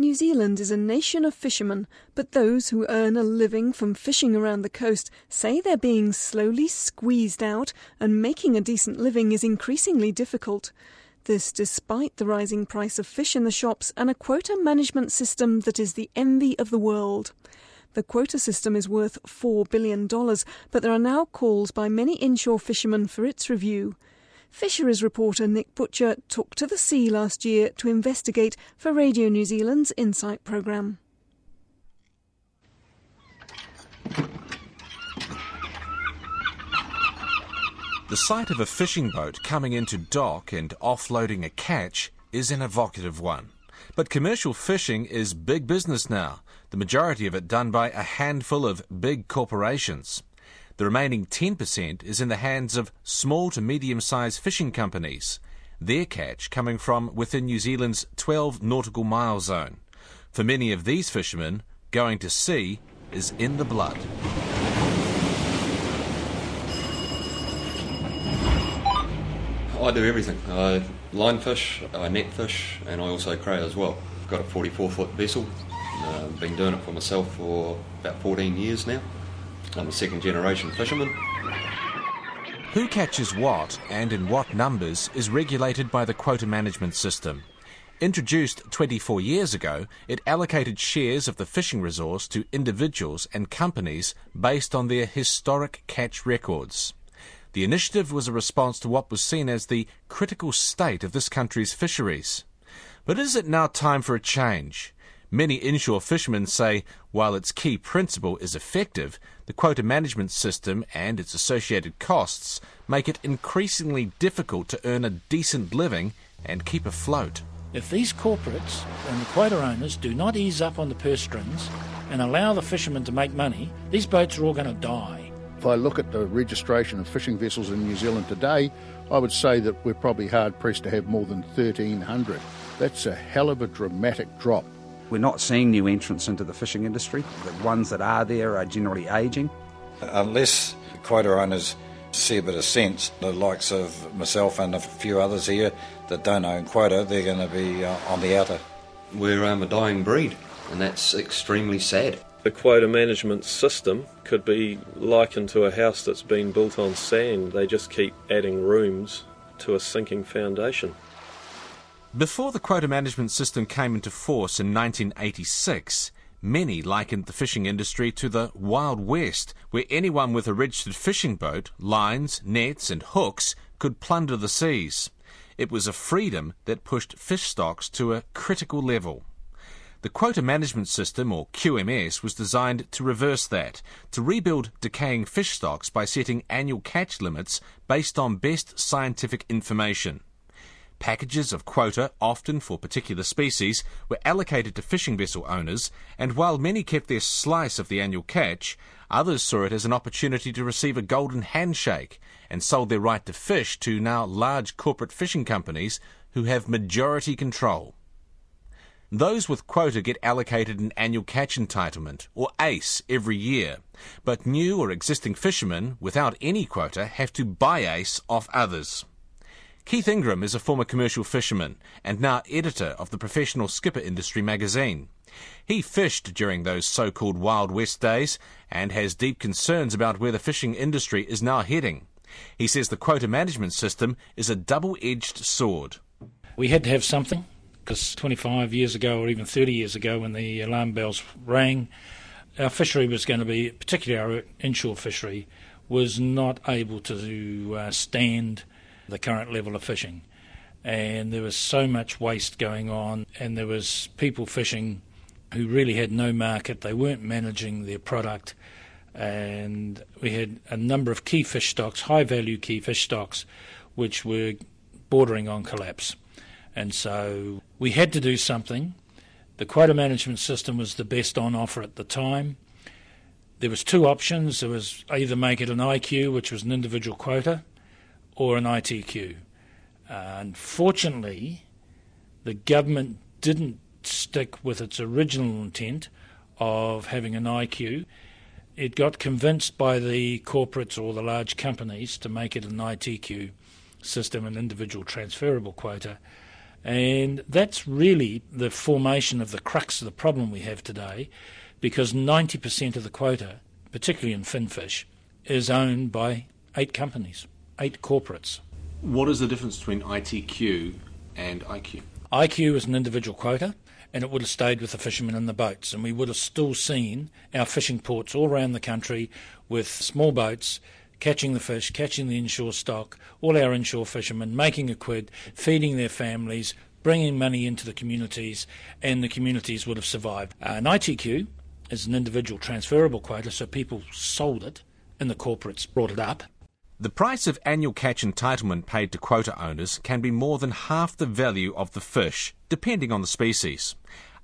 New Zealand is a nation of fishermen, but those who earn a living from fishing around the coast say they're being slowly squeezed out and making a decent living is increasingly difficult. This despite the rising price of fish in the shops and a quota management system that is the envy of the world. The quota system is worth $4 billion, but there are now calls by many inshore fishermen for its review. Fisheries reporter Nick Butcher took to the sea last year to investigate for Radio New Zealand's Insight programme. The sight of a fishing boat coming into dock and offloading a catch is an evocative one. But commercial fishing is big business now, the majority of it done by a handful of big corporations. The remaining 10% is in the hands of small to medium sized fishing companies, their catch coming from within New Zealand's 12 nautical mile zone. For many of these fishermen, going to sea is in the blood. I do everything. I line fish, I net fish, and I also crate as well. I've got a 44 foot vessel. I've uh, been doing it for myself for about 14 years now. I'm a second generation fisherman. Who catches what and in what numbers is regulated by the quota management system. Introduced 24 years ago, it allocated shares of the fishing resource to individuals and companies based on their historic catch records. The initiative was a response to what was seen as the critical state of this country's fisheries. But is it now time for a change? Many inshore fishermen say while its key principle is effective, the quota management system and its associated costs make it increasingly difficult to earn a decent living and keep afloat. If these corporates and the quota owners do not ease up on the purse strings and allow the fishermen to make money, these boats are all going to die. If I look at the registration of fishing vessels in New Zealand today, I would say that we're probably hard pressed to have more than 1,300. That's a hell of a dramatic drop. We're not seeing new entrants into the fishing industry. The ones that are there are generally ageing. Unless quota owners see a bit of sense, the likes of myself and a few others here that don't own quota, they're going to be uh, on the outer. We're um, a dying breed, and that's extremely sad. The quota management system could be likened to a house that's been built on sand. They just keep adding rooms to a sinking foundation. Before the quota management system came into force in 1986, many likened the fishing industry to the Wild West, where anyone with a registered fishing boat, lines, nets, and hooks could plunder the seas. It was a freedom that pushed fish stocks to a critical level. The quota management system, or QMS, was designed to reverse that, to rebuild decaying fish stocks by setting annual catch limits based on best scientific information. Packages of quota, often for particular species, were allocated to fishing vessel owners, and while many kept their slice of the annual catch, others saw it as an opportunity to receive a golden handshake and sold their right to fish to now large corporate fishing companies who have majority control. Those with quota get allocated an annual catch entitlement, or ACE, every year, but new or existing fishermen without any quota have to buy ACE off others. Keith Ingram is a former commercial fisherman and now editor of the professional skipper industry magazine. He fished during those so called Wild West days and has deep concerns about where the fishing industry is now heading. He says the quota management system is a double edged sword. We had to have something because 25 years ago or even 30 years ago when the alarm bells rang, our fishery was going to be, particularly our inshore fishery, was not able to uh, stand the current level of fishing. And there was so much waste going on, and there was people fishing who really had no market. They weren't managing their product, and we had a number of key fish stocks, high value key fish stocks, which were bordering on collapse. And so we had to do something. The quota management system was the best on offer at the time. There was two options. There was either make it an IQ, which was an individual quota, or an ITQ. Uh, unfortunately, the government didn't stick with its original intent of having an IQ. It got convinced by the corporates or the large companies to make it an ITQ system, an individual transferable quota, And that's really the formation of the crux of the problem we have today because 90% of the quota, particularly in finfish, is owned by eight companies, eight corporates. What is the difference between ITQ and IQ? IQ is an individual quota, and it would have stayed with the fishermen in the boats, and we would have still seen our fishing ports all around the country with small boats catching the fish, catching the inshore stock, all our inshore fishermen making a quid, feeding their families, bringing money into the communities, and the communities would have survived. Uh, an ITQ is an individual transferable quota, so people sold it, and the corporates brought it up. The price of annual catch entitlement paid to quota owners can be more than half the value of the fish, depending on the species.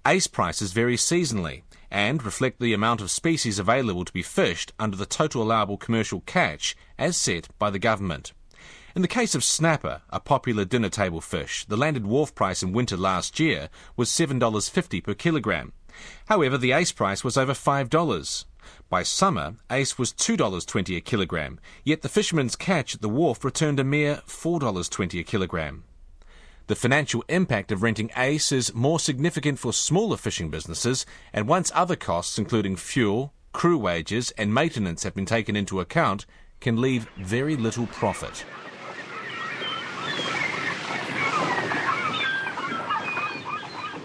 ACE prices vary seasonally and reflect the amount of species available to be fished under the total allowable commercial catch as set by the government. In the case of snapper, a popular dinner table fish, the landed wharf price in winter last year was $7.50 per kilogram. However, the ace price was over $5. By summer, ace was $2.20 a kilogram, yet the fisherman's catch at the wharf returned a mere $4.20 a kilogram. The financial impact of renting ACE is more significant for smaller fishing businesses, and once other costs, including fuel, crew wages, and maintenance, have been taken into account, can leave very little profit.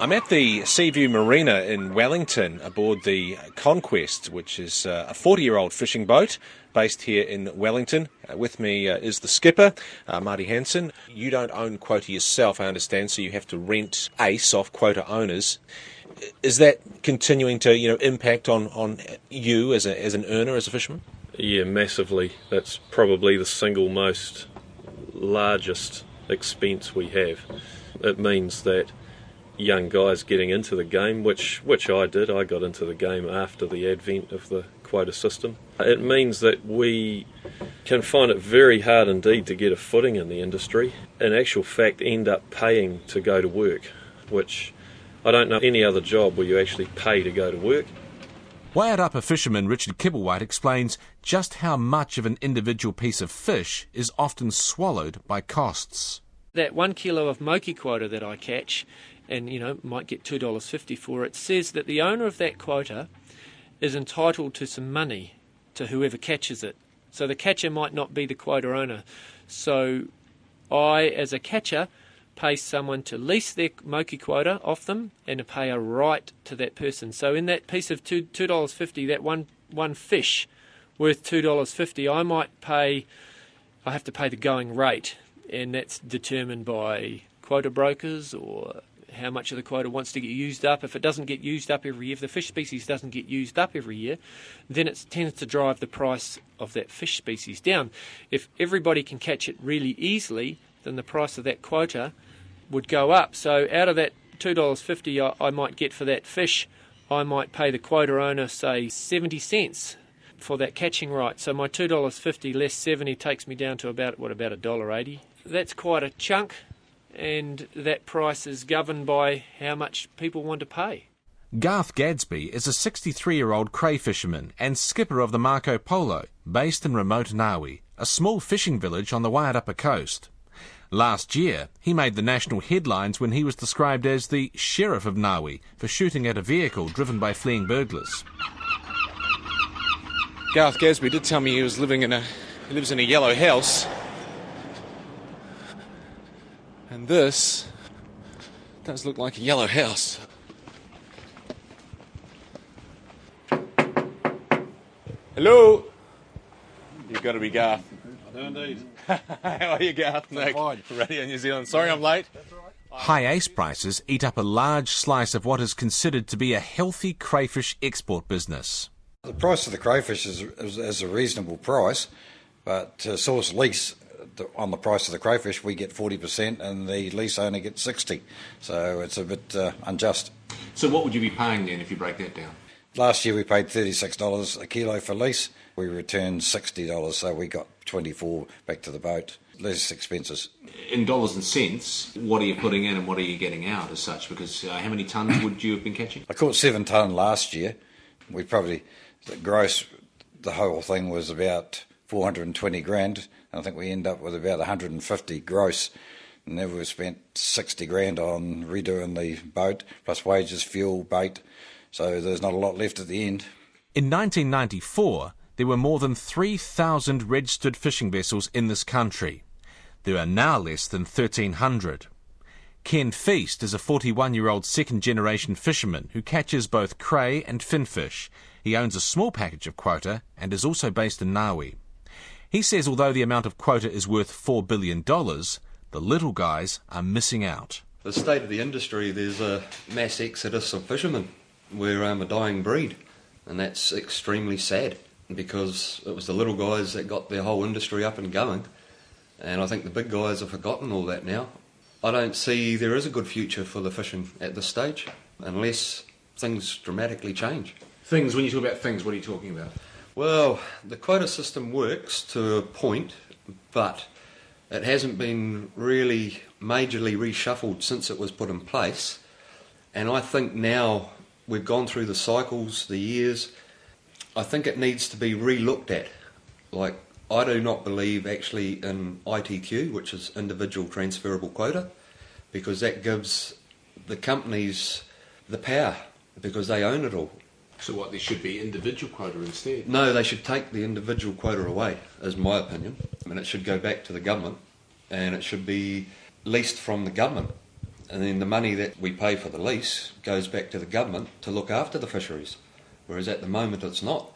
I'm at the Seaview Marina in Wellington aboard the Conquest, which is uh, a 40 year old fishing boat based here in Wellington. Uh, with me uh, is the skipper, Marty Hanson. You don't own quota yourself, I understand, so you have to rent ACE off quota owners. Is that continuing to you know impact on, on you as, a, as an earner, as a fisherman? Yeah, massively. That's probably the single most largest expense we have. It means that young guys getting into the game, which which I did. I got into the game after the advent of the quota system. It means that we can find it very hard indeed to get a footing in the industry. In actual fact, end up paying to go to work, which I don't know any other job where you actually pay to go to work. Wairarapa fisherman Richard Kibblewhite explains just how much of an individual piece of fish is often swallowed by costs. That one kilo of moki quota that I catch and you know might get two dollars fifty for it, says that the owner of that quota is entitled to some money to whoever catches it. So the catcher might not be the quota owner. So I, as a catcher, pay someone to lease their moki quota off them and to pay a right to that person. So in that piece of two two dollars fifty, that one one fish worth two dollars fifty, I might pay. I have to pay the going rate, and that's determined by quota brokers or how much of the quota wants to get used up. If it doesn't get used up every year, if the fish species doesn't get used up every year, then it tends to drive the price of that fish species down. If everybody can catch it really easily, then the price of that quota would go up. So out of that $2.50 I, I might get for that fish, I might pay the quota owner, say, 70 cents for that catching right. So my $2.50 less 70 takes me down to about, what, about $1.80. That's quite a chunk and that price is governed by how much people want to pay. Garth Gadsby is a 63 year old cray fisherman and skipper of the Marco Polo, based in remote Ngawi, a small fishing village on the Wairarapa coast. Last year, he made the national headlines when he was described as the sheriff of Ngawi for shooting at a vehicle driven by fleeing burglars. Garth Gadsby did tell me he was living in a he lives in a yellow house and this does look like a yellow house. Hello? You've got to be Garth. I do indeed. How are you, Garth? No, fine. Radio New Zealand. Sorry I'm late. High ace prices eat up a large slice of what is considered to be a healthy crayfish export business. The price of the crayfish is, is, is a reasonable price, but uh, to source lease on the price of the crayfish, we get 40% and the lease owner gets 60 So it's a bit uh, unjust. So, what would you be paying then if you break that down? Last year we paid $36 a kilo for lease. We returned $60, so we got 24 back to the boat. Less expenses. In dollars and cents, what are you putting in and what are you getting out as such? Because uh, how many tonnes would you have been catching? I caught seven tonne last year. We probably, the gross, the whole thing was about 420 grand. I think we end up with about 150 gross. And then we've spent 60 grand on redoing the boat, plus wages, fuel, bait. So there's not a lot left at the end. In 1994, there were more than 3,000 registered fishing vessels in this country. There are now less than 1,300. Ken Feast is a 41 year old second generation fisherman who catches both cray and finfish. He owns a small package of quota and is also based in Ngawi. He says although the amount of quota is worth $4 billion, the little guys are missing out. The state of the industry, there's a mass exodus of fishermen. We're um, a dying breed, and that's extremely sad because it was the little guys that got the whole industry up and going, and I think the big guys have forgotten all that now. I don't see there is a good future for the fishing at this stage unless things dramatically change. Things, when you talk about things, what are you talking about? Well, the quota system works to a point, but it hasn't been really majorly reshuffled since it was put in place. And I think now we've gone through the cycles, the years. I think it needs to be re-looked at. Like I do not believe actually in ITQ, which is individual transferable quota, because that gives the companies the power because they own it all. So what, there should be individual quota instead? No, they should take the individual quota away, is my opinion. I mean, it should go back to the government and it should be leased from the government. And then the money that we pay for the lease goes back to the government to look after the fisheries. Whereas at the moment it's not.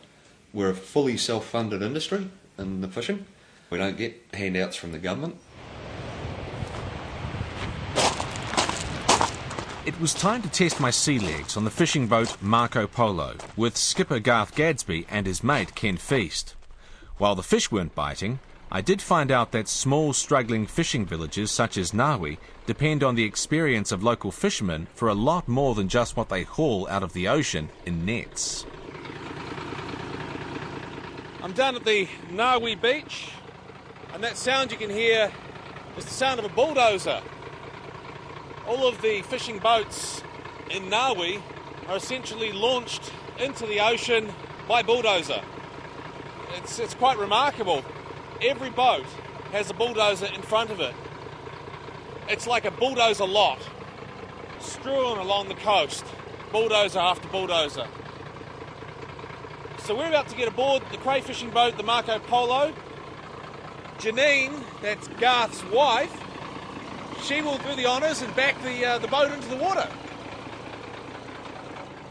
We're a fully self funded industry in the fishing. We don't get handouts from the government. It was time to test my sea legs on the fishing boat Marco Polo with skipper Garth Gadsby and his mate Ken Feast. While the fish weren't biting, I did find out that small struggling fishing villages such as Ngawi depend on the experience of local fishermen for a lot more than just what they haul out of the ocean in nets. I'm down at the Ngawi beach, and that sound you can hear is the sound of a bulldozer. All of the fishing boats in Ngawi are essentially launched into the ocean by bulldozer. It's, it's quite remarkable. Every boat has a bulldozer in front of it. It's like a bulldozer lot strewn along the coast, bulldozer after bulldozer. So we're about to get aboard the crayfishing boat, the Marco Polo. Janine, that's Garth's wife, she will do the honours and back the, uh, the boat into the water.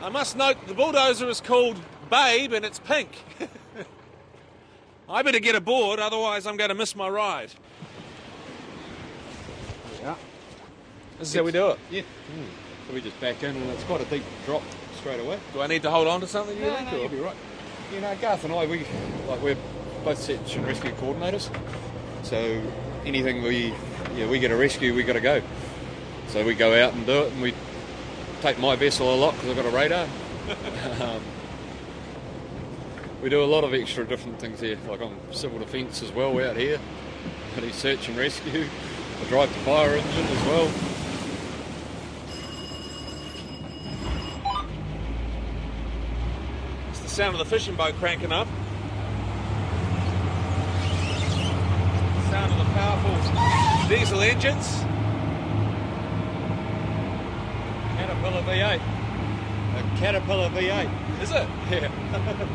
I must note the bulldozer is called Babe and it's pink. I better get aboard, otherwise I'm going to miss my ride. Yeah. This is how we do it. Yeah. So we just back in, and it's quite a deep drop straight away. Do I need to hold on to something? You No, think, no, you'll be right. You know, Garth and I, we like we're both search and rescue coordinators. So anything we, yeah, we get a rescue, we got to go. So we go out and do it, and we take my vessel a lot because I've got a radar. um, we do a lot of extra different things here, like on civil defence as well out here. I do search and rescue. I drive the fire engine as well. It's the sound of the fishing boat cranking up. The Sound of the powerful diesel engines. Caterpillar V8. A Caterpillar V8. Is it? Yeah.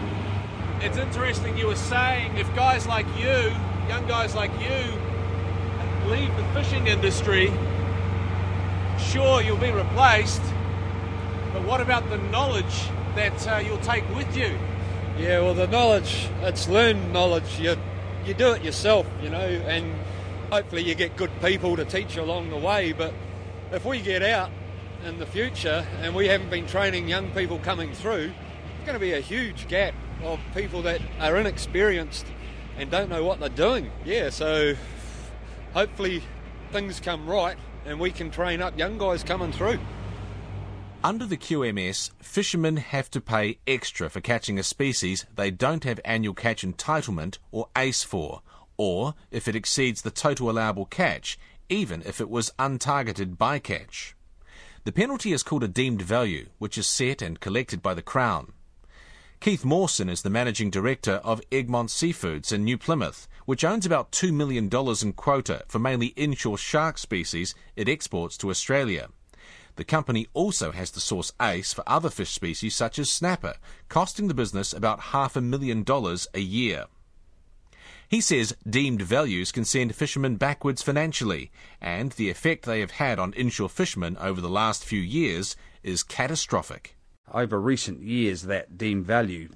It's interesting you were saying if guys like you, young guys like you, leave the fishing industry, sure you'll be replaced, but what about the knowledge that uh, you'll take with you? Yeah, well, the knowledge, it's learned knowledge. You, you do it yourself, you know, and hopefully you get good people to teach you along the way. But if we get out in the future and we haven't been training young people coming through, it's going to be a huge gap of people that are inexperienced and don't know what they're doing. Yeah, so hopefully things come right and we can train up young guys coming through. Under the QMS, fishermen have to pay extra for catching a species they don't have annual catch entitlement or ACE for, or if it exceeds the total allowable catch, even if it was untargeted bycatch. The penalty is called a deemed value, which is set and collected by the Crown. Keith Mawson is the managing director of Egmont Seafoods in New Plymouth, which owns about $2 million in quota for mainly inshore shark species it exports to Australia. The company also has to source ACE for other fish species such as snapper, costing the business about half a million dollars a year. He says deemed values can send fishermen backwards financially, and the effect they have had on inshore fishermen over the last few years is catastrophic. Over recent years, that deemed value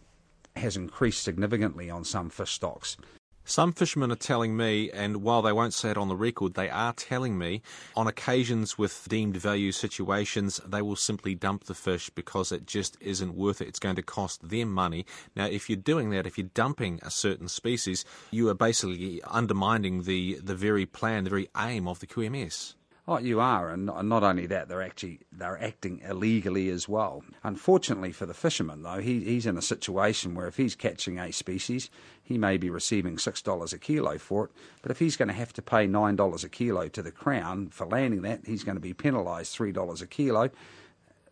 has increased significantly on some fish stocks. Some fishermen are telling me, and while they won't say it on the record, they are telling me on occasions with deemed value situations, they will simply dump the fish because it just isn't worth it. It's going to cost them money. Now, if you're doing that, if you're dumping a certain species, you are basically undermining the, the very plan, the very aim of the QMS. Oh, you are, and not only that, they're actually they're acting illegally as well. Unfortunately for the fisherman, though, he, he's in a situation where if he's catching a species, he may be receiving six dollars a kilo for it. But if he's going to have to pay nine dollars a kilo to the crown for landing that, he's going to be penalised three dollars a kilo.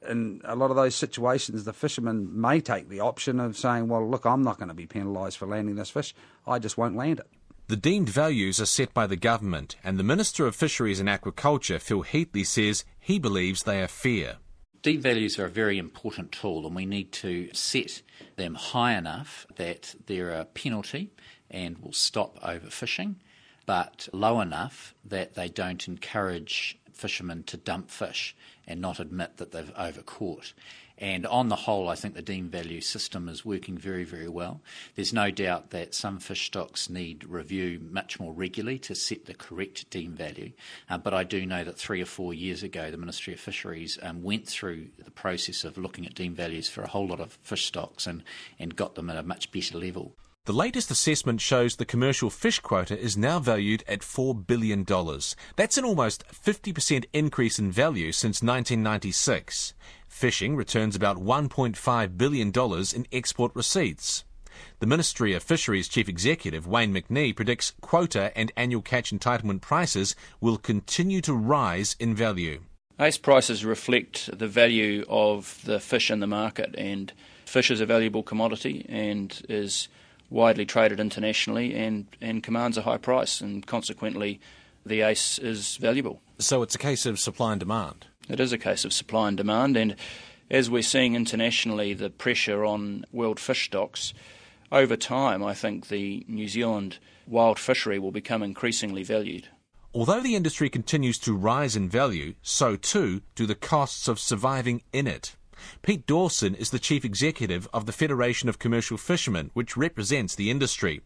In a lot of those situations, the fisherman may take the option of saying, "Well, look, I'm not going to be penalised for landing this fish. I just won't land it." The deemed values are set by the government, and the Minister of Fisheries and Aquaculture, Phil Heatley, says he believes they are fair. Deemed values are a very important tool, and we need to set them high enough that they're a penalty and will stop overfishing, but low enough that they don't encourage fishermen to dump fish and not admit that they've overcaught. And on the whole, I think the deem value system is working very, very well. There's no doubt that some fish stocks need review much more regularly to set the correct deem value. Uh, but I do know that three or four years ago, the Ministry of Fisheries um, went through the process of looking at deem values for a whole lot of fish stocks and, and got them at a much better level. The latest assessment shows the commercial fish quota is now valued at $4 billion. That's an almost 50% increase in value since 1996. Fishing returns about $1.5 billion in export receipts. The Ministry of Fisheries Chief Executive Wayne McNee predicts quota and annual catch entitlement prices will continue to rise in value. ACE prices reflect the value of the fish in the market, and fish is a valuable commodity and is widely traded internationally and, and commands a high price, and consequently, the ACE is valuable. So it's a case of supply and demand? It is a case of supply and demand, and as we're seeing internationally the pressure on world fish stocks, over time I think the New Zealand wild fishery will become increasingly valued. Although the industry continues to rise in value, so too do the costs of surviving in it. Pete Dawson is the chief executive of the Federation of Commercial Fishermen, which represents the industry.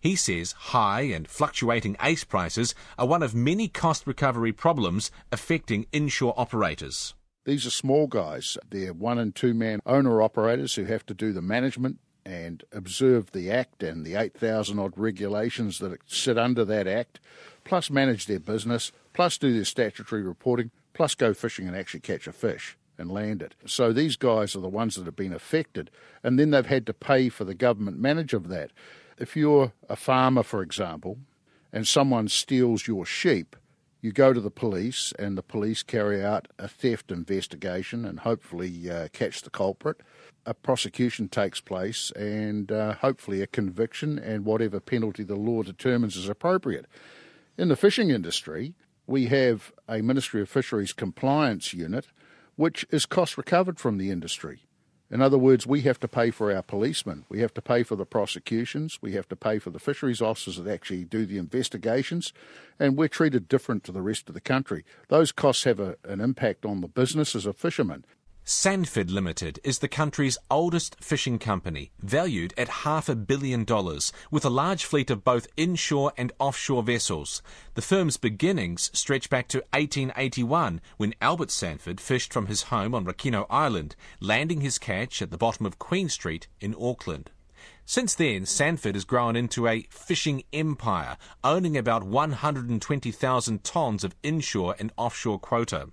He says high and fluctuating ACE prices are one of many cost recovery problems affecting inshore operators. These are small guys. They're one and two man owner operators who have to do the management and observe the Act and the 8,000 odd regulations that sit under that Act, plus manage their business, plus do their statutory reporting, plus go fishing and actually catch a fish and land it. So these guys are the ones that have been affected, and then they've had to pay for the government manage of that if you're a farmer, for example, and someone steals your sheep, you go to the police, and the police carry out a theft investigation and hopefully uh, catch the culprit. A prosecution takes place, and uh, hopefully a conviction and whatever penalty the law determines is appropriate. In the fishing industry, we have a Ministry of Fisheries compliance unit, which is cost recovered from the industry. In other words, we have to pay for our policemen, we have to pay for the prosecutions, we have to pay for the fisheries officers that actually do the investigations, and we're treated different to the rest of the country. Those costs have a, an impact on the business as a fisherman. Sanford Limited is the country's oldest fishing company, valued at half a billion dollars, with a large fleet of both inshore and offshore vessels. The firm's beginnings stretch back to 1881, when Albert Sanford fished from his home on Rakino Island, landing his catch at the bottom of Queen Street in Auckland. Since then, Sanford has grown into a fishing empire, owning about 120,000 tonnes of inshore and offshore quota.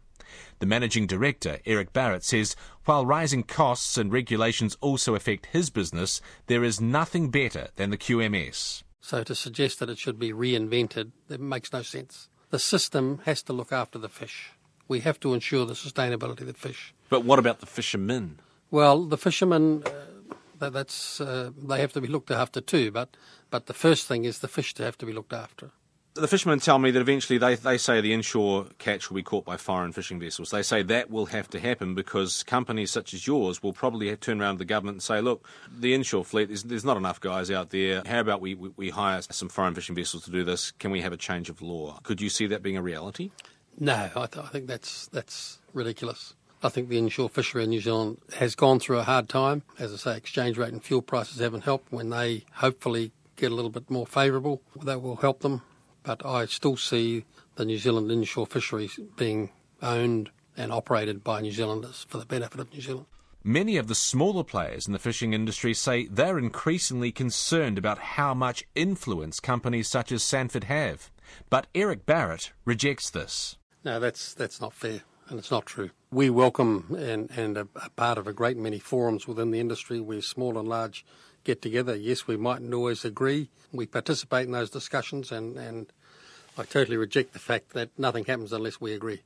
The managing director, Eric Barratt, says while rising costs and regulations also affect his business, there is nothing better than the QMS. So to suggest that it should be reinvented, it makes no sense. The system has to look after the fish. We have to ensure the sustainability of the fish. But what about the fishermen? Well, the fishermen, uh, That, that's uh, they have to be looked after too. But but the first thing is the fish to have to be looked after. The fishermen tell me that eventually they, they say the inshore catch will be caught by foreign fishing vessels. They say that will have to happen because companies such as yours will probably turn around to the government and say, look, the inshore fleet, there's, there's not enough guys out there. How about we, we, we hire some foreign fishing vessels to do this? Can we have a change of law? Could you see that being a reality? No, I, th- I think that's that's ridiculous. I think the inshore fishery in New Zealand has gone through a hard time. As I say, exchange rate and fuel prices haven't helped. When they hopefully get a little bit more favourable, that will help them. But I still see the New Zealand inshore fisheries being owned and operated by New Zealanders for the benefit of New Zealand. Many of the smaller players in the fishing industry say they're increasingly concerned about how much influence companies such as Sanford have. But Eric Barratt rejects this. No, that's that's not fair, and it's not true. We welcome and and a, a part of a great many forums within the industry where small and large get together. Yes, we mightn't always agree. We participate in those discussions, and and I totally reject the fact that nothing happens unless we agree.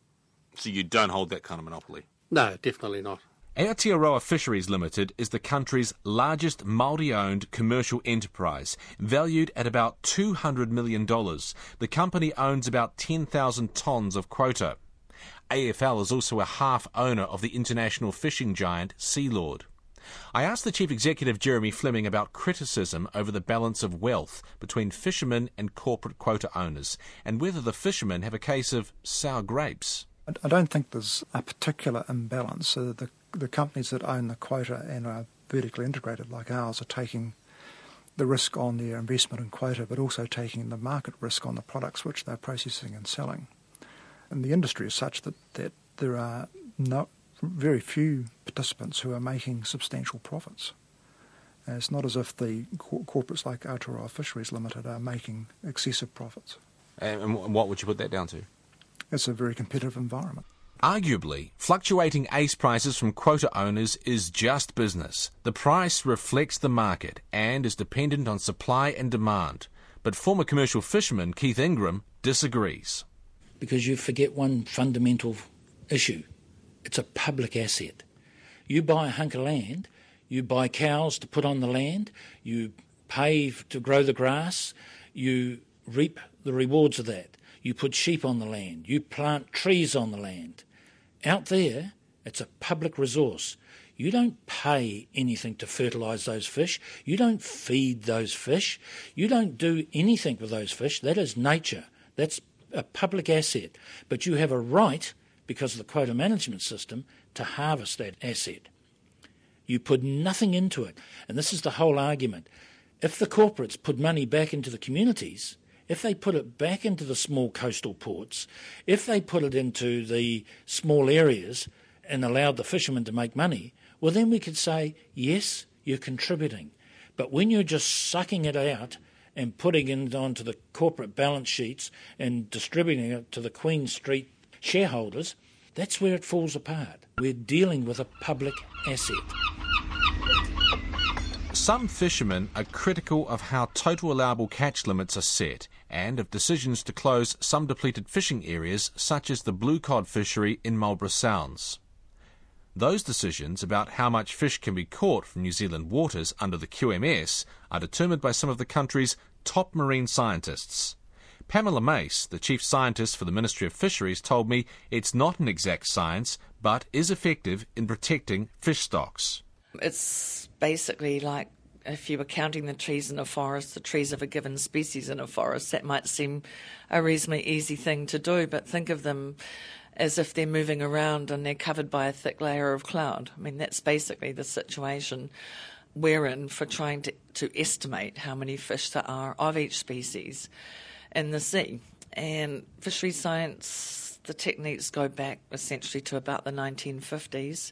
So you don't hold that kind of monopoly? No, definitely not. Aotearoa Fisheries Limited is the country's largest Māori-owned commercial enterprise, valued at about $200 million. The company owns about 10,000 tonnes of quota. AFL is also a half owner of the international fishing giant Sealord. I asked the Chief Executive Jeremy Fleming about criticism over the balance of wealth between fishermen and corporate quota owners, and whether the fishermen have a case of sour grapes. I don't think there's a particular imbalance. The the companies that own the quota and are vertically integrated like ours are taking the risk on their investment in quota, but also taking the market risk on the products which they're processing and selling. And the industry is such that, that there are no, very few participants who are making substantial profits. And it's not as if the cor- corporates like Aotearoa Fisheries Limited are making excessive profits. And what would you put that down to? It's a very competitive environment. Arguably, fluctuating ACE prices from quota owners is just business. The price reflects the market and is dependent on supply and demand. But former commercial fisherman Keith Ingram disagrees. Because you forget one fundamental issue it's a public asset. You buy a hunk of land, you buy cows to put on the land, you pay to grow the grass, you reap the rewards of that. You put sheep on the land, you plant trees on the land. Out there, it's a public resource. You don't pay anything to fertilise those fish. You don't feed those fish. You don't do anything with those fish. That is nature. That's a public asset. But you have a right, because of the quota management system, to harvest that asset. You put nothing into it. And this is the whole argument. If the corporates put money back into the communities, if they put it back into the small coastal ports, if they put it into the small areas and allowed the fishermen to make money, well, then we could say, yes, you're contributing. But when you're just sucking it out and putting it onto the corporate balance sheets and distributing it to the Queen Street shareholders, that's where it falls apart. We're dealing with a public asset. Some fishermen are critical of how total allowable catch limits are set and of decisions to close some depleted fishing areas such as the blue cod fishery in Marlborough Sounds. Those decisions about how much fish can be caught from New Zealand waters under the QMS are determined by some of the country's top marine scientists. Pamela Mace, the chief scientist for the Ministry of Fisheries, told me it's not an exact science, but is effective in protecting fish stocks. It's basically like if you were counting the trees in a forest, the trees of a given species in a forest, that might seem a reasonably easy thing to do, but think of them as if they're moving around and they're covered by a thick layer of cloud. I mean, that's basically the situation we're in for trying to, to estimate how many fish there are of each species in the sea. And fisheries science, the techniques go back essentially to about the 1950s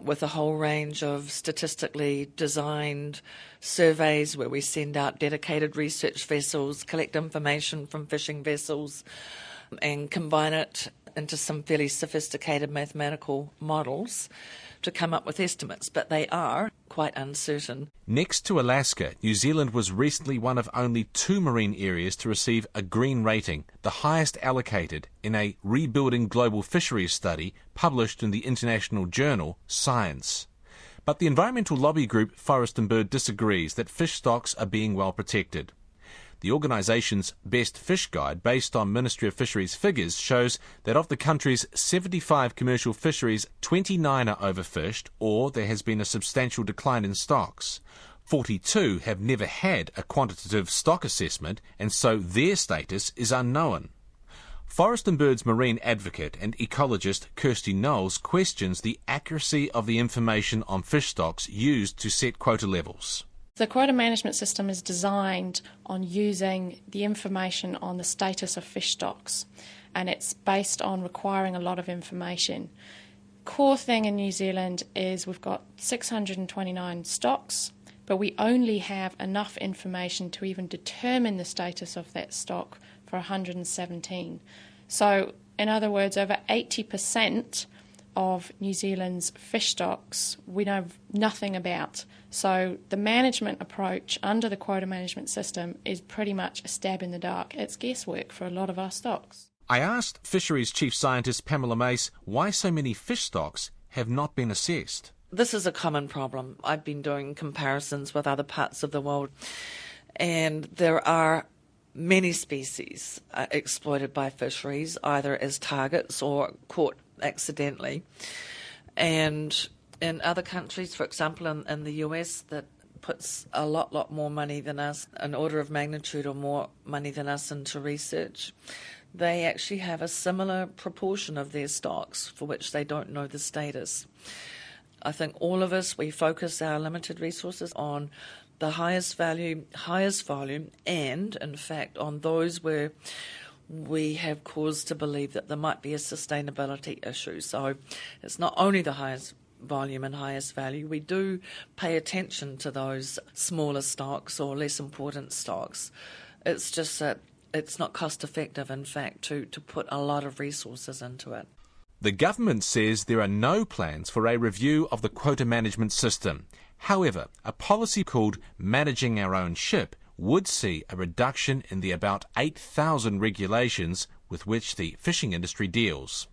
with a whole range of statistically designed surveys where we send out dedicated research vessels, collect information from fishing vessels, and combine it into some fairly sophisticated mathematical models to come up with estimates, but they are quite uncertain. Next to Alaska, New Zealand was recently one of only two marine areas to receive a green rating, the highest allocated in a Rebuilding Global Fisheries study published in the international journal Science. But the environmental lobby group Forest and Bird disagrees that fish stocks are being well protected. The organisation's Best Fish Guide, based on Ministry of Fisheries figures, shows that of the country's 75 commercial fisheries, 29 are overfished or there has been a substantial decline in stocks. 42 have never had a quantitative stock assessment and so their status is unknown. Forest and Birds marine advocate and ecologist Kirsty Knowles questions the accuracy of the information on fish stocks used to set quota levels. The quota management system is designed on using the information on the status of fish stocks, and it's based on requiring a lot of information. Core thing in New Zealand is we've got 629 stocks, but we only have enough information to even determine the status of that stock for 117. So, in other words, over 80% of New Zealand's fish stocks we know nothing about. So the management approach under the quota management system is pretty much a stab in the dark. It's guesswork for a lot of our stocks. I asked Fisheries Chief Scientist Pamela Mace why so many fish stocks have not been assessed. This is a common problem. I've been doing comparisons with other parts of the world, and there are many species uh, exploited by fisheries, either as targets or caught accidentally. And in other countries, for example, in, in the US, that puts a lot, lot more money than us, an order of magnitude or more money than us into research. They actually have a similar proportion of their stocks for which they don't know the status. I think all of us, we focus our limited resources on the highest value, highest volume, and in fact on those where we have cause to believe that there might be a sustainability issue. So it's not only the highest volume and highest value, we do pay attention to those smaller stocks or less important stocks. It's just that it's not cost effective, in fact, to, to put a lot of resources into it. The government says there are no plans for a review of the quota management system. However, a policy called Managing Our Own Ship would see a reduction in the about 8,000 regulations with which the fishing industry deals.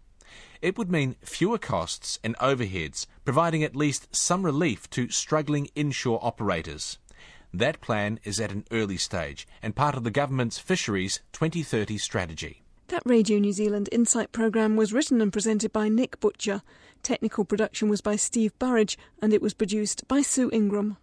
It would mean fewer costs and overheads, providing at least some relief to struggling inshore operators. That plan is at an early stage and part of the government's Fisheries 2030 strategy. That Radio New Zealand Insight programme was written and presented by Nick Butcher. Technical production was by Steve Burridge and it was produced by Sue Ingram.